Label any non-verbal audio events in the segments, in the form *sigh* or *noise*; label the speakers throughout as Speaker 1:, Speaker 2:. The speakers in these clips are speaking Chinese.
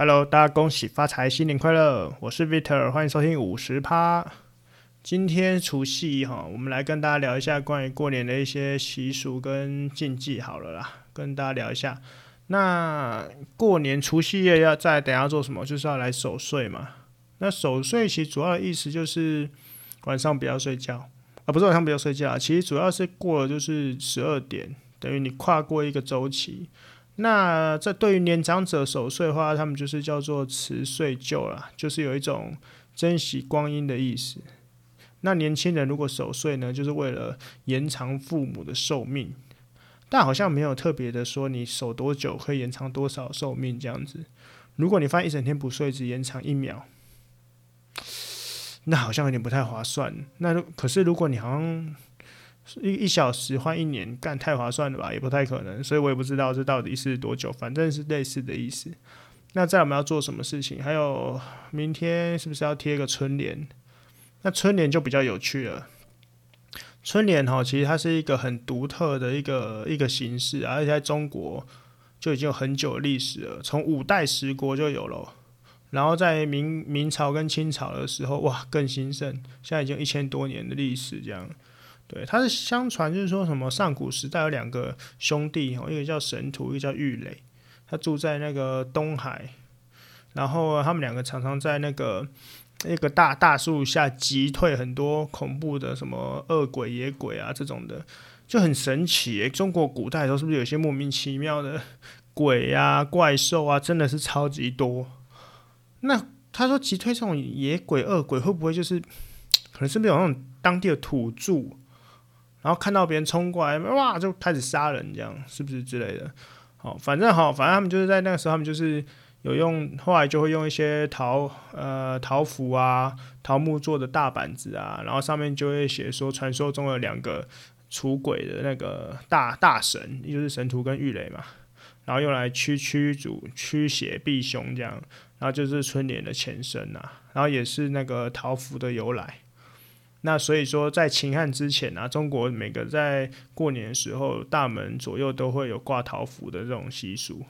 Speaker 1: Hello，大家恭喜发财，新年快乐！我是 Vitor，欢迎收听五十趴。今天除夕哈，我们来跟大家聊一下关于过年的一些习俗跟禁忌。好了啦，跟大家聊一下。那过年除夕夜要再等下做什么？就是要来守岁嘛。那守岁其实主要的意思就是晚上不要睡觉啊，不是晚上不要睡觉，其实主要是过了就是十二点，等于你跨过一个周期。那这对于年长者守岁的话，他们就是叫做辞岁旧啦，就是有一种珍惜光阴的意思。那年轻人如果守岁呢，就是为了延长父母的寿命，但好像没有特别的说你守多久可以延长多少寿命这样子。如果你发现一整天不睡只延长一秒，那好像有点不太划算。那可是如果你好像。一一小时换一年，干太划算了吧？也不太可能，所以我也不知道这到底是多久，反正是类似的意思。那再我们要做什么事情？还有明天是不是要贴个春联？那春联就比较有趣了。春联哈，其实它是一个很独特的一个一个形式，而且在中国就已经有很久历史了，从五代十国就有了。然后在明明朝跟清朝的时候，哇，更兴盛，现在已经一千多年的历史这样。对，他是相传就是说什么上古时代有两个兄弟哦，一个叫神荼，一个叫郁垒，他住在那个东海，然后他们两个常常在那个那个大大树下击退很多恐怖的什么恶鬼野鬼啊这种的，就很神奇。中国古代的时候是不是有些莫名其妙的 *laughs* 鬼啊怪兽啊，真的是超级多？那他说击退这种野鬼恶鬼，会不会就是可能是不是有那种当地的土著？然后看到别人冲过来，哇，就开始杀人，这样是不是之类的？好，反正好，反正他们就是在那个时候，他们就是有用，后来就会用一些桃呃桃符啊、桃木做的大板子啊，然后上面就会写说，传说中有两个除鬼的那个大大神，也就是神荼跟郁垒嘛，然后用来驱驱逐驱邪避凶这样，然后就是春联的前身呐、然后也是那个桃符的由来。那所以说，在秦汉之前啊，中国每个在过年的时候，大门左右都会有挂桃符的这种习俗，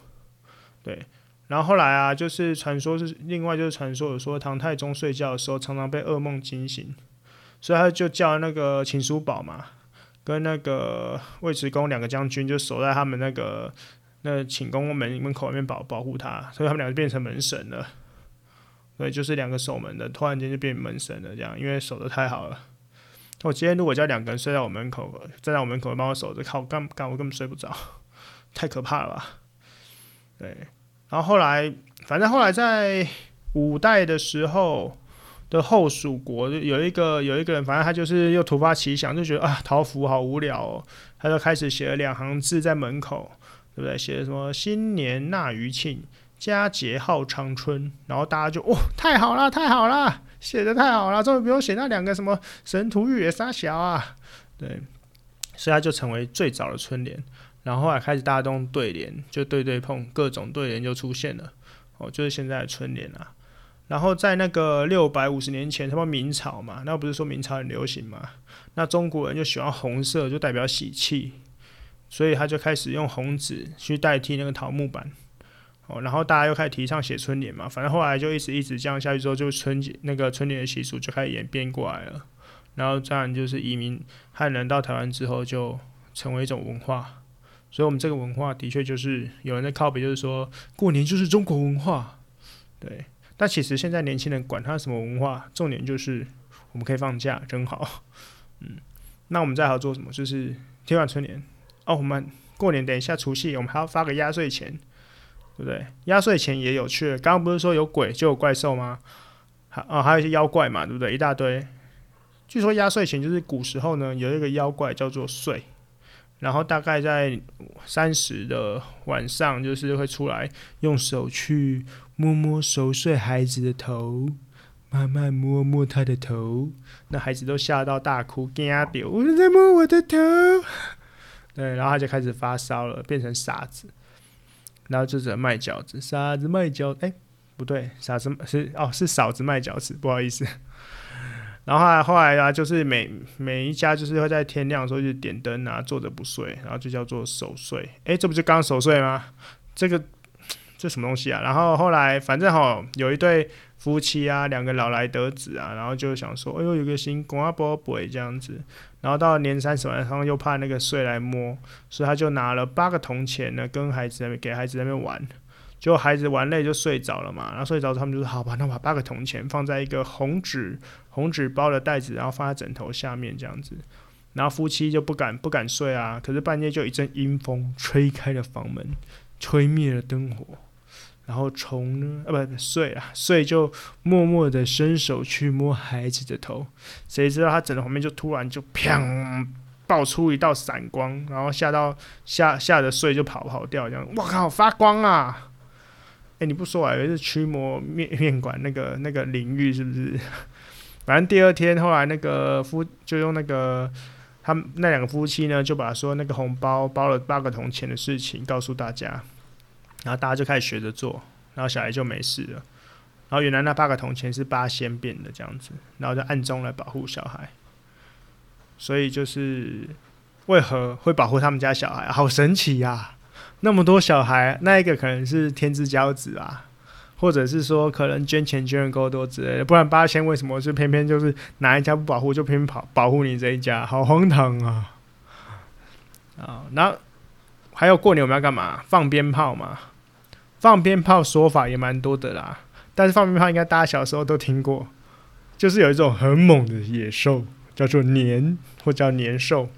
Speaker 1: 对。然后后来啊，就是传说是另外就是传说有说，唐太宗睡觉的时候常常被噩梦惊醒，所以他就叫那个秦叔宝嘛，跟那个尉迟恭两个将军就守在他们那个那寝宫门门口里面保保护他，所以他们两个变成门神了。对，就是两个守门的，突然间就变门神了，这样，因为守得太好了。我今天如果叫两个人睡在我门口，站在我门口帮我守着，靠，我干干我根本睡不着，*laughs* 太可怕了吧？对，然后后来，反正后来在五代的时候的后蜀国，有一个有一个人，反正他就是又突发奇想，就觉得啊，桃符好无聊哦，他就开始写了两行字在门口，对不对？写什么新年纳余庆。佳节号长春，然后大家就哦，太好了，太好了，写的太好了，终于不用写那两个什么神荼郁垒三小啊，对，所以他就成为最早的春联。然后后来开始大家都用对联，就对对碰，各种对联就出现了，哦，就是现在的春联啊。然后在那个六百五十年前，他们明朝嘛，那不是说明朝很流行嘛，那中国人就喜欢红色，就代表喜气，所以他就开始用红纸去代替那个桃木板。哦，然后大家又开始提倡写春联嘛，反正后来就一直一直这样下去之后，就春节那个春联的习俗就开始演变过来了。然后这样就是移民汉人到台湾之后，就成为一种文化。所以，我们这个文化的确就是有人在靠北，就是说过年就是中国文化。对，但其实现在年轻人管他什么文化，重点就是我们可以放假，真好。嗯，那我们再好做什么？就是贴完春联哦，我们过年等一下除夕，我们还要发个压岁钱。对不对？压岁钱也有趣。刚刚不是说有鬼就有怪兽吗？还啊，还有一些妖怪嘛，对不对？一大堆。据说压岁钱就是古时候呢，有一个妖怪叫做岁，然后大概在三十的晚上，就是会出来用手去摸摸熟睡孩子的头，慢慢摸摸他的头，那孩子都吓到大哭，惊掉，我在摸我的头。对，然后他就开始发烧了，变成傻子。然后就是卖饺子，傻子卖饺，哎，不对，傻子是哦，是嫂子卖饺子，不好意思。*laughs* 然后后来后来啊，就是每每一家就是会在天亮的时候就点灯啊，坐着不睡，然后就叫做守岁。哎，这不就刚守岁吗？这个这什么东西啊？然后后来反正哈，有一对夫妻啊，两个老来得子啊，然后就想说，哎呦，有个新公阿婆不会这样子。然后到年三十晚上又怕那个睡来摸，所以他就拿了八个铜钱呢，跟孩子那边给孩子那边玩。结果孩子玩累就睡着了嘛，然后睡着他们就说好吧，那把八个铜钱放在一个红纸红纸包的袋子，然后放在枕头下面这样子。然后夫妻就不敢不敢睡啊，可是半夜就一阵阴风吹开了房门，吹灭了灯火。然后虫呢？啊，不，睡啊，睡就默默的伸手去摸孩子的头，谁知道他枕头旁边就突然就砰爆出一道闪光，然后吓到吓吓得睡就跑跑掉，这样，我靠，发光啊！哎，你不说我还，以为是驱魔面面馆那个那个灵域是不是？*laughs* 反正第二天后来那个夫就用那个他们那两个夫妻呢，就把说那个红包包了八个铜钱的事情告诉大家。然后大家就开始学着做，然后小孩就没事了。然后原来那八个铜钱是八仙变的这样子，然后就暗中来保护小孩。所以就是为何会保护他们家小孩？好神奇呀、那么多小孩，那一个可能是天之骄子啊，或者是说可能捐钱捐的够多之类的。不然八仙为什么就偏偏就是哪一家不保护，就偏偏跑保护你这一家？好荒唐啊！啊，那还有过年我们要干嘛？放鞭炮嘛。放鞭炮说法也蛮多的啦，但是放鞭炮应该大家小时候都听过，就是有一种很猛的野兽叫做年或叫年兽。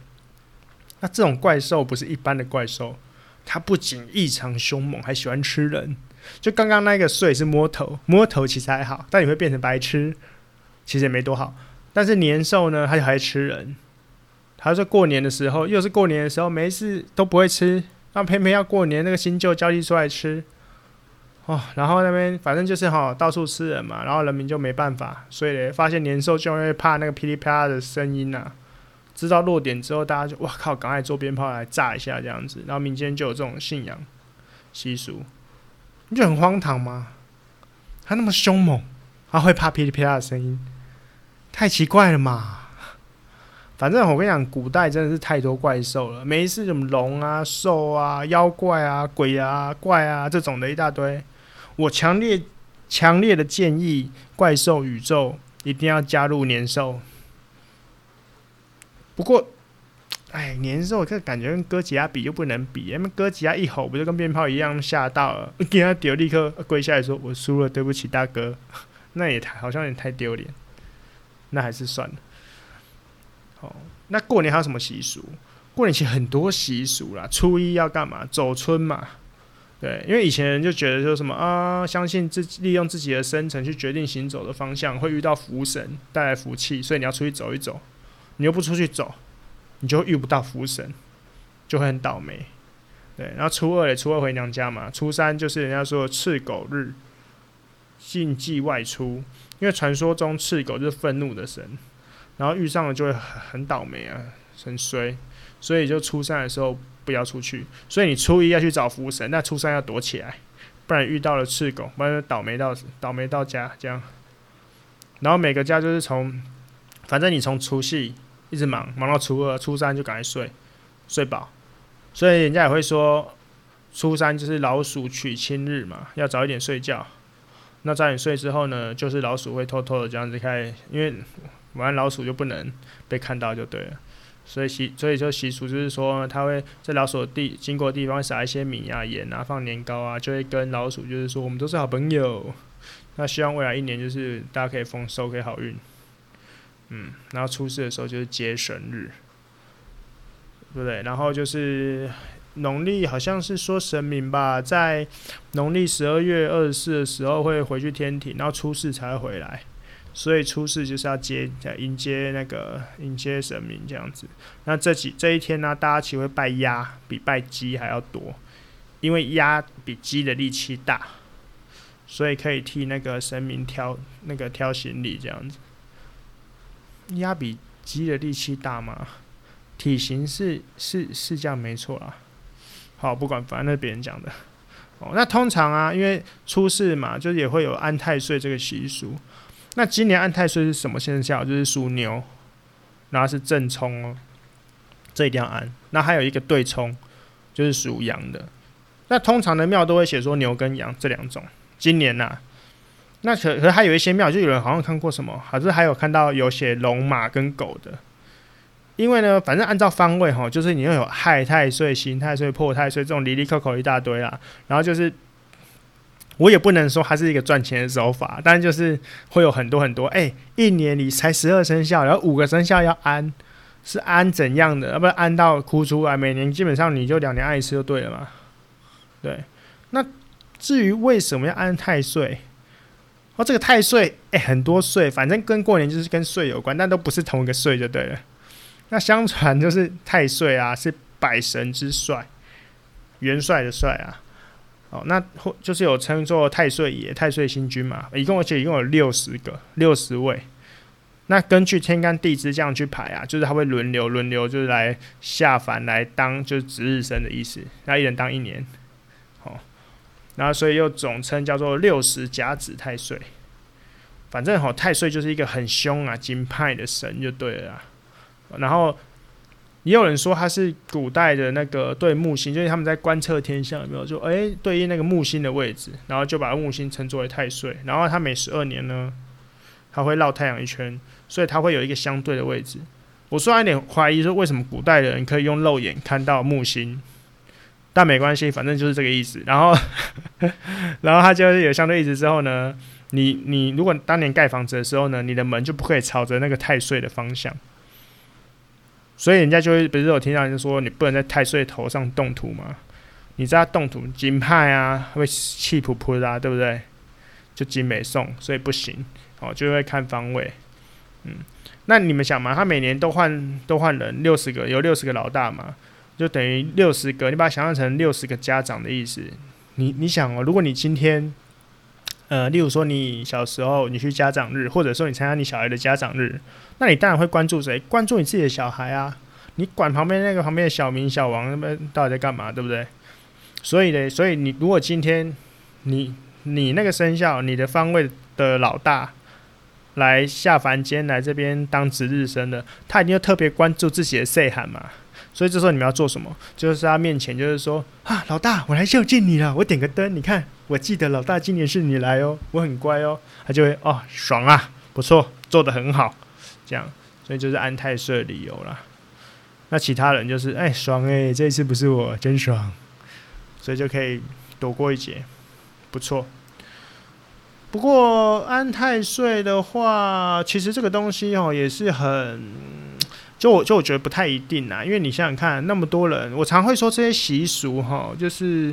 Speaker 1: 那这种怪兽不是一般的怪兽，它不仅异常凶猛，还喜欢吃人。就刚刚那个祟是摸头，摸头其实还好，但你会变成白痴，其实也没多好。但是年兽呢，它就还吃人。他说过年的时候，又是过年的时候，没事都不会吃，那偏偏要过年那个新旧交替出来吃。哦，然后那边反正就是哈，到处吃人嘛，然后人民就没办法，所以发现年兽就会怕那个噼里啪啦的声音呐、知道落点之后，大家就哇靠，赶快做鞭炮来炸一下这样子，然后民间就有这种信仰习俗，你就很荒唐吗？他那么凶猛，他会怕噼里啪啦的声音，太奇怪了嘛。反正我跟你讲，古代真的是太多怪兽了，没事什么龙啊、兽啊、妖怪啊、鬼啊、怪啊这种的一大堆。我强烈、强烈的建议，怪兽宇宙一定要加入年兽。不过，哎，年兽这感觉跟哥吉拉比又不能比，因为哥吉拉一吼不就跟鞭炮一样吓到了，*laughs* 给他丢立刻跪下来说：“我输了，对不起大哥。” *laughs* 那也太好像也太丢脸，那还是算了。哦，那过年还有什么习俗？过年其实很多习俗啦，初一要干嘛？走春嘛。对，因为以前人就觉得说什么啊，相信自己利用自己的生辰去决定行走的方向，会遇到福神带来福气，所以你要出去走一走。你又不出去走，你就遇不到福神，就会很倒霉。对，然后初二嘞，初二回娘家嘛。初三就是人家说的赤狗日，禁忌外出，因为传说中赤狗就是愤怒的神，然后遇上了就会很倒霉啊，很衰。所以就初三的时候。不要出去，所以你初一要去找福神，那初三要躲起来，不然遇到了赤狗，不然倒霉到倒霉到家这样。然后每个家就是从，反正你从除夕一直忙忙到初二，初三就赶快睡，睡饱。所以人家也会说，初三就是老鼠娶亲日嘛，要早一点睡觉。那早点睡之后呢，就是老鼠会偷偷的这样子开，因为玩老鼠就不能被看到就对了。所以习，所以就习俗就是说，他会在老鼠地经过的地方撒一些米啊、盐啊、放年糕啊，就会跟老鼠就是说，我们都是好朋友。那希望未来一年就是大家可以丰收，可以好运。嗯，然后初四的时候就是接神日，对不对？然后就是农历好像是说神明吧，在农历十二月二十四的时候会回去天庭，然后初四才会回来。所以初四就是要接迎接那个迎接神明这样子。那这几这一天呢，大家其实会拜鸭，比拜鸡还要多，因为鸭比鸡的力气大，所以可以替那个神明挑那个挑行李这样子。鸭比鸡的力气大吗？体型是是是这样没错啦。好，不管，反正别人讲的。哦，那通常啊，因为初四嘛，就也会有安太岁这个习俗。那今年安太岁是什么现象？就是属牛，然后是正冲哦，这一定要安。那还有一个对冲，就是属羊的。那通常的庙都会写说牛跟羊这两种。今年呐、啊，那可可还有一些庙，就有人好像看过什么，好像还有看到有写龙马跟狗的。因为呢，反正按照方位哈，就是你要有害太岁、刑太岁、破太岁这种离离扣扣一大堆啦。然后就是，我也不能说它是一个赚钱的手法，但就是会有很多很多。哎、一年里才十二生肖，然后五个生肖要安，是安怎样的？要不然安到哭出来。每年基本上你就两年安一次就对了嘛。对，那至于为什么要安太岁？哦，这个太岁，哎、很多岁，反正跟过年就是跟岁有关，但都不是同一个岁就对了。那相传就是太岁啊，是百神之帅，元帅的帅啊。哦，那或就是有称作太岁爷、太岁星君嘛。一共而且一共有六十个，六十位。那根据天干地支这样去排啊，就是他会轮流轮流，就是来下凡来当就是值日生的意思。那一人当一年，好，然后所以又总称叫做六十甲子太岁。反正好，太岁就是一个很凶啊、金派的神就对了啦。然后也有人说他是古代的那个对木星，就是他们在观测天象有没有？就诶对应那个木星的位置，然后就把木星称作为太岁。然后他每十二年呢，他会绕太阳一圈，所以他会有一个相对的位置。我虽然有点怀疑说为什么古代的人可以用肉眼看到木星，但没关系，反正就是这个意思。然后 *laughs* 然后他就是有相对意思之后呢，你你如果当年盖房子的时候呢，你的门就不可以朝着那个太岁的方向。所以人家就会不是有听到人说你不能在太岁头上动土吗？你知道动土金派啊，会气噗噗的，对不对？就金美送，所以不行哦，就会看方位。嗯，那你们想嘛，他每年都换都换人，六十个有六十个老大嘛，就等于六十个，你把它想象成六十个家长的意思。你你想哦，如果你今天。呃，例如说你小时候你去家长日，或者说你参加你小孩的家长日，那你当然会关注谁？关注你自己的小孩啊！你管旁边那个旁边的小明、小王他们到底在干嘛，对不对？所以呢，所以你如果今天你你那个生肖你的方位的老大来下凡间来这边当值日生的，他一定要特别关注自己的岁寒嘛。所以这时候你们要做什么？就是在他面前，就是说啊，老大，我来孝敬你了。我点个灯，你看，我记得老大今年是你来哦，我很乖哦。他就会哦，爽啊，不错，做得很好，这样。所以就是安太岁的理由啦。那其他人就是哎，爽哎，这一次不是我，真爽。所以就可以躲过一劫，不错。不过安太岁的话，其实这个东西哦，也是很。就我就我觉得不太一定啦，因为你想想看，那么多人，我常会说这些习俗哈，就是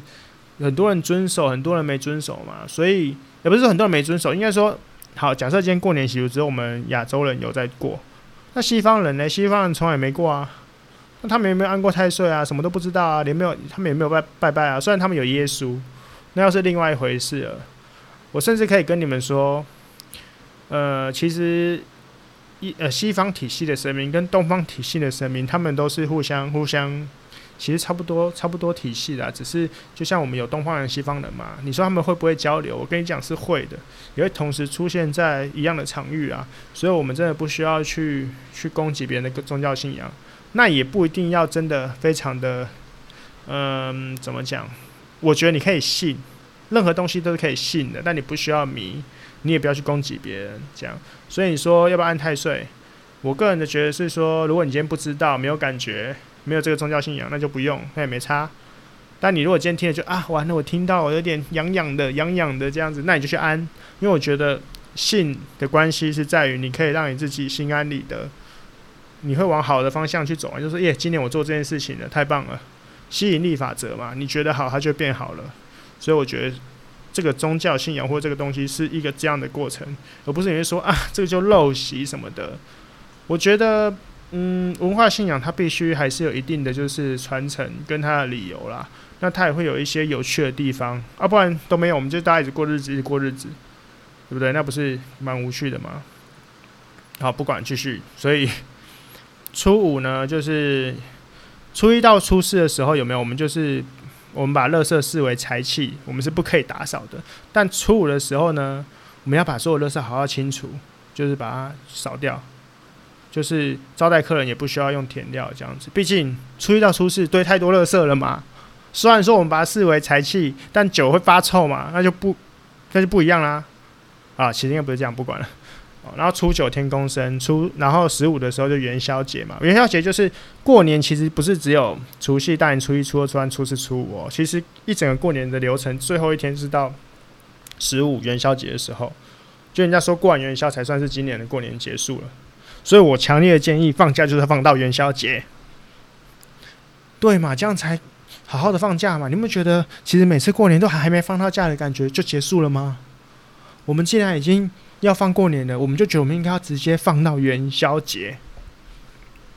Speaker 1: 很多人遵守，很多人没遵守嘛，所以也不是很多人没遵守，应该说，好，假设今天过年习俗只有我们亚洲人有在过，那西方人呢？西方人从来没过啊，那他们有没有安过太岁啊？什么都不知道啊，连没有，他们也没有拜拜拜啊。虽然他们有耶稣，那又是另外一回事了。我甚至可以跟你们说，呃，其实。一呃，西方体系的神明跟东方体系的神明，他们都是互相互相，其实差不多差不多体系的，只是就像我们有东方人、西方人嘛。你说他们会不会交流？我跟你讲是会的，也会同时出现在一样的场域啊。所以，我们真的不需要去去攻击别人的宗教信仰，那也不一定要真的非常的，嗯，怎么讲？我觉得你可以信，任何东西都是可以信的，但你不需要迷。你也不要去攻击别人，这样。所以你说要不要按太岁？我个人的觉得是说，如果你今天不知道、没有感觉、没有这个宗教信仰，那就不用，那也没差。但你如果今天听了就啊，完了，我听到我有点痒痒的、痒痒的这样子，那你就去安，因为我觉得信的关系是在于你可以让你自己心安理得，你会往好的方向去走。就是耶，今年我做这件事情了，太棒了，吸引力法则嘛，你觉得好，它就变好了。所以我觉得。这个宗教信仰或这个东西是一个这样的过程，而不是你会说啊，这个就陋习什么的。我觉得，嗯，文化信仰它必须还是有一定的就是传承跟它的理由啦。那它也会有一些有趣的地方啊，不然都没有，我们就大家一直过日子，一直过日子，对不对？那不是蛮无趣的吗？好，不管继续。所以初五呢，就是初一到初四的时候有没有？我们就是。我们把垃圾视为财气，我们是不可以打扫的。但初五的时候呢，我们要把所有垃圾好好清除，就是把它扫掉，就是招待客人也不需要用填料这样子。毕竟初一到初四堆太多垃圾了嘛，虽然说我们把它视为财气，但酒会发臭嘛，那就不那就不一样啦。啊，其实应该不是这样，不管了。然后初九天公生，初然后十五的时候就元宵节嘛。元宵节就是过年，其实不是只有除夕、大年初一、初二、初三、初四、初五哦。其实一整个过年的流程，最后一天是到十五元宵节的时候，就人家说过完元宵才算是今年的过年结束了。所以我强烈的建议放假就是放到元宵节，对嘛？这样才好好的放假嘛。你们觉得其实每次过年都还还没放到假的感觉就结束了吗？我们既然已经。要放过年了，我们就觉得我们应该要直接放到元宵节，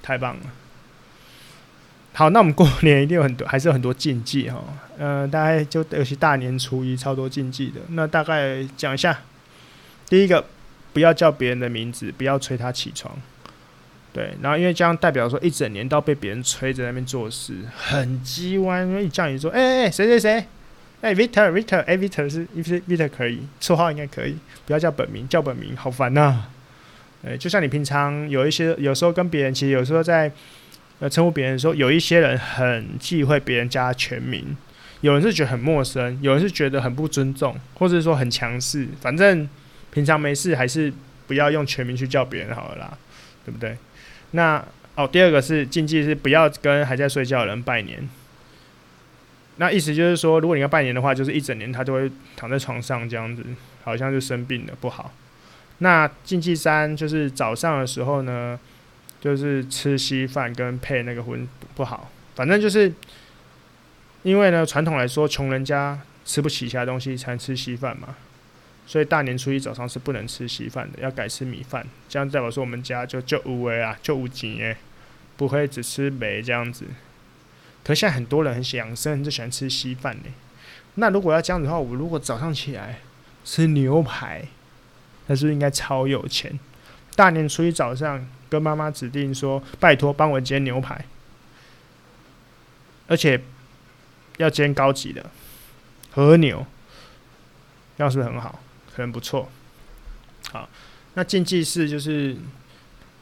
Speaker 1: 太棒了。好，那我们过年一定有很多，还是有很多禁忌哈。嗯、大概就尤其大年初一超多禁忌的。那大概讲一下，第一个，不要叫别人的名字，不要催他起床。对，然后因为这样代表说一整年都被别人催着在那边做事，很鸡歪。因为一叫你说，哎哎哎，谁谁谁？哎，Vitor，Vitor，哎，Victor 是，Victor 可以，绰号应该可以，不要叫本名，叫本名好烦呐、啊。哎，就像你平常有一些，有时候跟别人，其实有时候在呃称呼别人的时候，有一些人很忌讳别人加全名，有人是觉得很陌生，有人是觉得很不尊重，或者是说很强势。反正平常没事，还是不要用全名去叫别人好了啦，对不对？那哦，第二个是禁忌是不要跟还在睡觉的人拜年。那意思就是说，如果你要拜年的话，就是一整年他都会躺在床上这样子，好像就生病了，不好。那禁忌三就是早上的时候呢，就是吃稀饭跟配那个荤不好。反正就是因为呢，传统来说，穷人家吃不起其他东西，才吃稀饭嘛。所以大年初一早上是不能吃稀饭的，要改吃米饭。这样代表说我们家就就无为啊，就无钱耶，不会只吃梅这样子。可现在很多人很养生，就喜欢吃稀饭呢。那如果要这样子的话，我如果早上起来吃牛排，那是不是应该超有钱？大年初一早上跟妈妈指定说：“拜托帮我煎牛排，而且要煎高级的和牛，这样是不是很好？可能不错。好，那禁忌是就是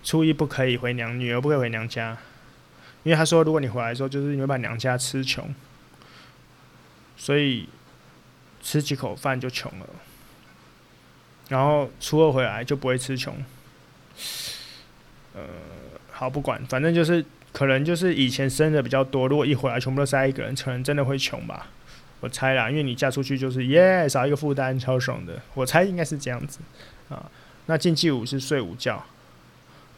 Speaker 1: 初一不可以回娘，女儿不可以回娘家。”因为他说，如果你回来的时候，就是你会把娘家吃穷，所以吃几口饭就穷了。然后初二回来就不会吃穷。呃，好，不管，反正就是可能就是以前生的比较多，如果一回来全部都塞一个人，可能真的会穷吧。我猜啦，因为你嫁出去就是耶，少一个负担，超爽的。我猜应该是这样子啊。那禁忌五是睡午觉。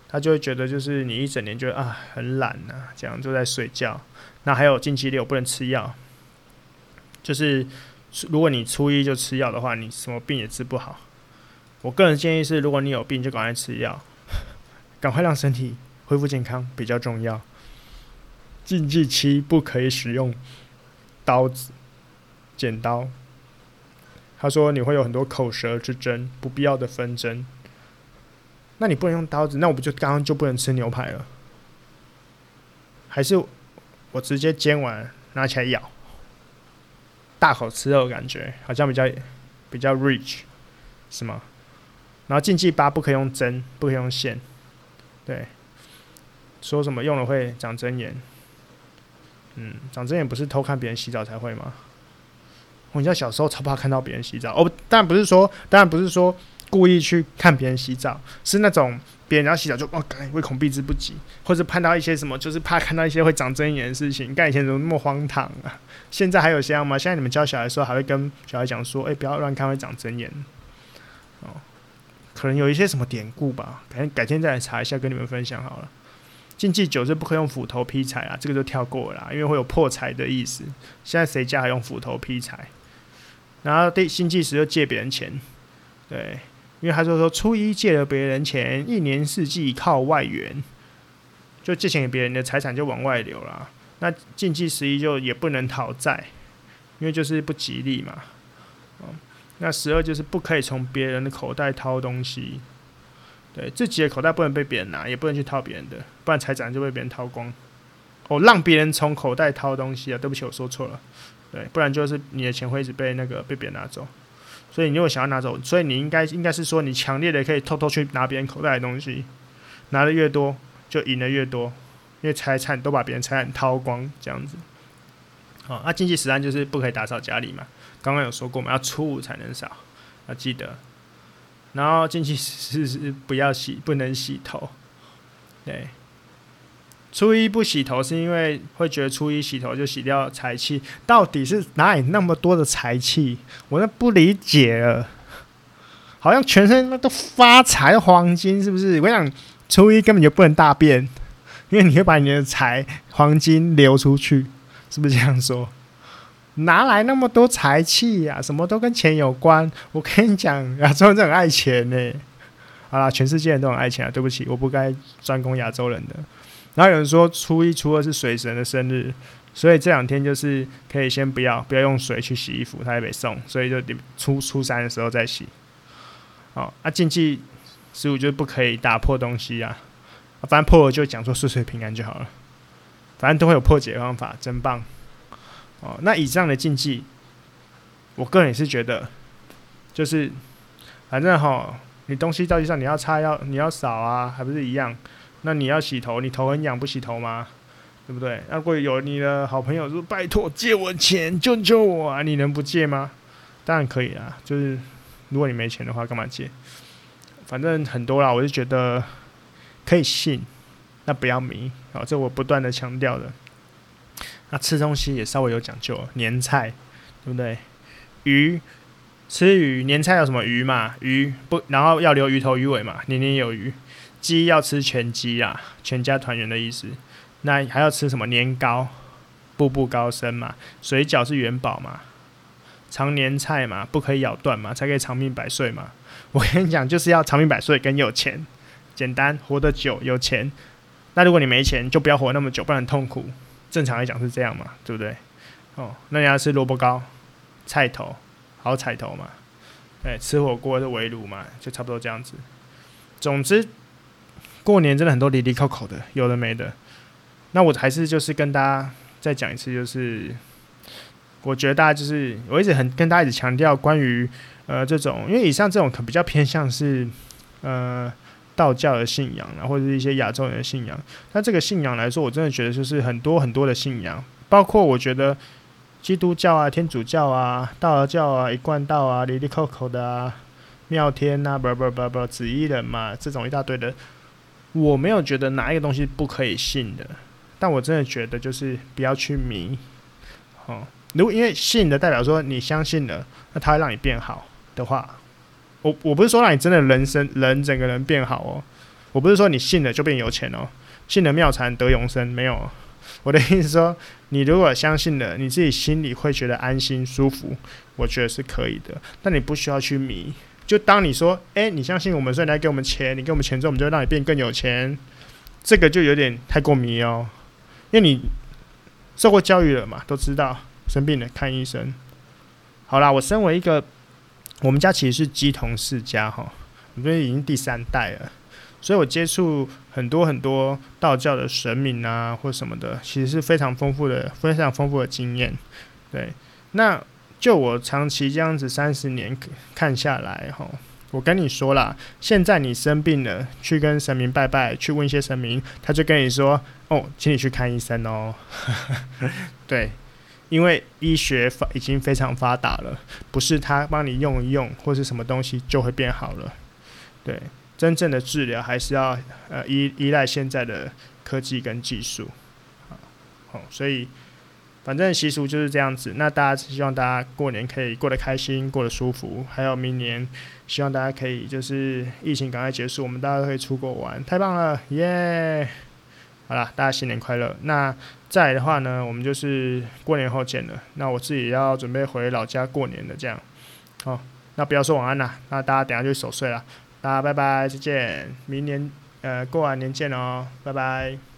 Speaker 1: 他就会觉得，就是你一整年就啊很懒呐，这样就在睡觉。那还有禁忌六不能吃药，就是如果你初一就吃药的话，你什么病也治不好。我个人建议是，如果你有病就赶快吃药，赶快让身体恢复健康比较重要。禁忌七不可以使用刀子、剪刀。他说你会有很多口舌之争，不必要的纷争。那你不能用刀子，那我不就刚刚就不能吃牛排了？还是我直接煎完拿起来咬，大口吃肉的，感觉好像比较比较 rich，是吗？然后禁忌八不可以用针，不可以用线，对，说什么用了会长针眼。嗯，长针眼不是偷看别人洗澡才会吗？我记得小时候超怕看到别人洗澡，哦，当然不是说，当然不是说。故意去看别人洗澡，是那种别人要洗澡就哦，感觉畏恐避之不及，或者碰到一些什么，就是怕看到一些会长针眼的事情。干以前怎么那么荒唐啊？现在还有这样吗？现在你们教小孩的时候，还会跟小孩讲说：“哎、不要乱看会长针眼。”哦，可能有一些什么典故吧，改天改天再来查一下，跟你们分享好了。禁忌九是不可以用斧头劈柴啊，这个就跳过了啦，因为会有破财的意思。现在谁家还用斧头劈柴？然后第禁忌十就借别人钱，对。因为他说说初一借了别人钱，一年四季靠外援，就借钱给别人的财产就往外流了。那禁忌十一就也不能讨债，因为就是不吉利嘛。那十二就是不可以从别人的口袋掏东西，对自己的口袋不能被别人拿，也不能去掏别人的，不然财产就被别人掏光。哦，让别人从口袋掏东西啊，对不起，我说错了，对，不然就是你的钱会一直被那个被别人拿走。所以你如果想要拿走，所以你应该应该是说你强烈的可以偷偷去拿别人口袋的东西，拿的越多就赢的越多，因为财产都把别人财产掏光这样子。好，那禁忌十三就是不可以打扫家里嘛，刚刚有说过嘛，要初五才能扫，要记得。然后禁忌十四是不要洗，不能洗头。对，初一不洗头是因为会觉得初一洗头就洗掉财气，到底是哪里那么多的财气？我那不理解了，好像全身都发财黄金，是不是？我想初一根本就不能大便，因为你会把你的财黄金流出去，是不是这样说？哪来那么多财气呀？什么都跟钱有关。我跟你讲，亚洲人很爱钱呢。好啦，全世界人都很爱钱啊。对不起，我不该专攻亚洲人的。然后有人说初一、初二是水神的生日，所以这两天就是可以先不要不要用水去洗衣服，他也被送，所以就初初三的时候再洗。好，啊，禁忌十五就是不可以打破东西啊。反正破了就讲说岁岁平安就好了，反正都会有破解方法，真棒。哦，那以上的禁忌，我个人也是觉得，就是反正哈，你东西到地上你要擦要你要扫啊，还不是一样？那你要洗头，你头很痒不洗头吗？对不对？如果有你的好朋友说拜托借我钱救救我啊，你能不借吗？当然可以啦，就是如果你没钱的话，干嘛借？反正很多啦，我就觉得可以信，那不要迷啊，这我不断的强调的。那吃东西也稍微有讲究，年菜对不对？鱼吃鱼，年菜有什么鱼嘛？鱼不，然后要留鱼头鱼尾嘛，年年有余。鸡要吃全鸡啊，全家团圆的意思。那还要吃什么年糕？步步高升嘛。水饺是元宝嘛。长年菜嘛，不可以咬断嘛，才可以长命百岁嘛。我跟你讲，就是要长命百岁跟有钱，简单活得久，有钱。那如果你没钱，就不要活那么久，不然很痛苦。正常来讲是这样嘛，对不对？哦，那你要吃萝卜糕、菜头、好彩头嘛，哎，吃火锅是围炉嘛，就差不多这样子。总之，过年真的很多离离扣扣的，有的没的。那我还是就是跟大家再讲一次，就是我觉得大家就是我一直很跟大家一直强调关于呃这种，因为以上这种可比较偏向是呃。道教的信仰啊，或者是一些亚洲人的信仰。那这个信仰来说，我真的觉得就是很多很多的信仰，包括我觉得基督教啊、天主教啊、道教啊、一贯道啊、里里扣扣的啊、妙天啊、不不不不紫衣人嘛，这种一大堆的，我没有觉得哪一个东西不可以信的，但我真的觉得就是不要去迷。哦，如果因为信的代表说你相信了，那它会让你变好的话。我我不是说让你真的人生人整个人变好哦，我不是说你信了就变有钱哦，信了妙禅得永生没有？我的意思说，你如果相信了，你自己心里会觉得安心舒服，我觉得是可以的。但你不需要去迷，就当你说，诶，你相信我们，所以来给我们钱，你给我们钱之后，我们就会让你变更有钱，这个就有点太过迷哦，因为你受过教育了嘛，都知道生病了看医生。好啦，我身为一个。我们家其实是鸡同世家哈，我们已经第三代了，所以我接触很多很多道教的神明啊或什么的，其实是非常丰富的，非常丰富的经验。对，那就我长期这样子三十年看下来哈，我跟你说啦，现在你生病了，去跟神明拜拜，去问一些神明，他就跟你说，哦，请你去看医生哦。*laughs* 对。因为医学发已经非常发达了，不是他帮你用一用或是什么东西就会变好了。对，真正的治疗还是要呃依依赖现在的科技跟技术。好，所以反正习俗就是这样子。那大家希望大家过年可以过得开心，过得舒服。还有明年，希望大家可以就是疫情赶快结束，我们大家都可以出国玩，太棒了，耶！好啦，大家新年快乐。那再来的话呢，我们就是过年后见了。那我自己要准备回老家过年了，这样。好，那不要说晚安啦，那大家等下就守岁了。大家拜拜，再见。明年呃过完年见哦，拜拜。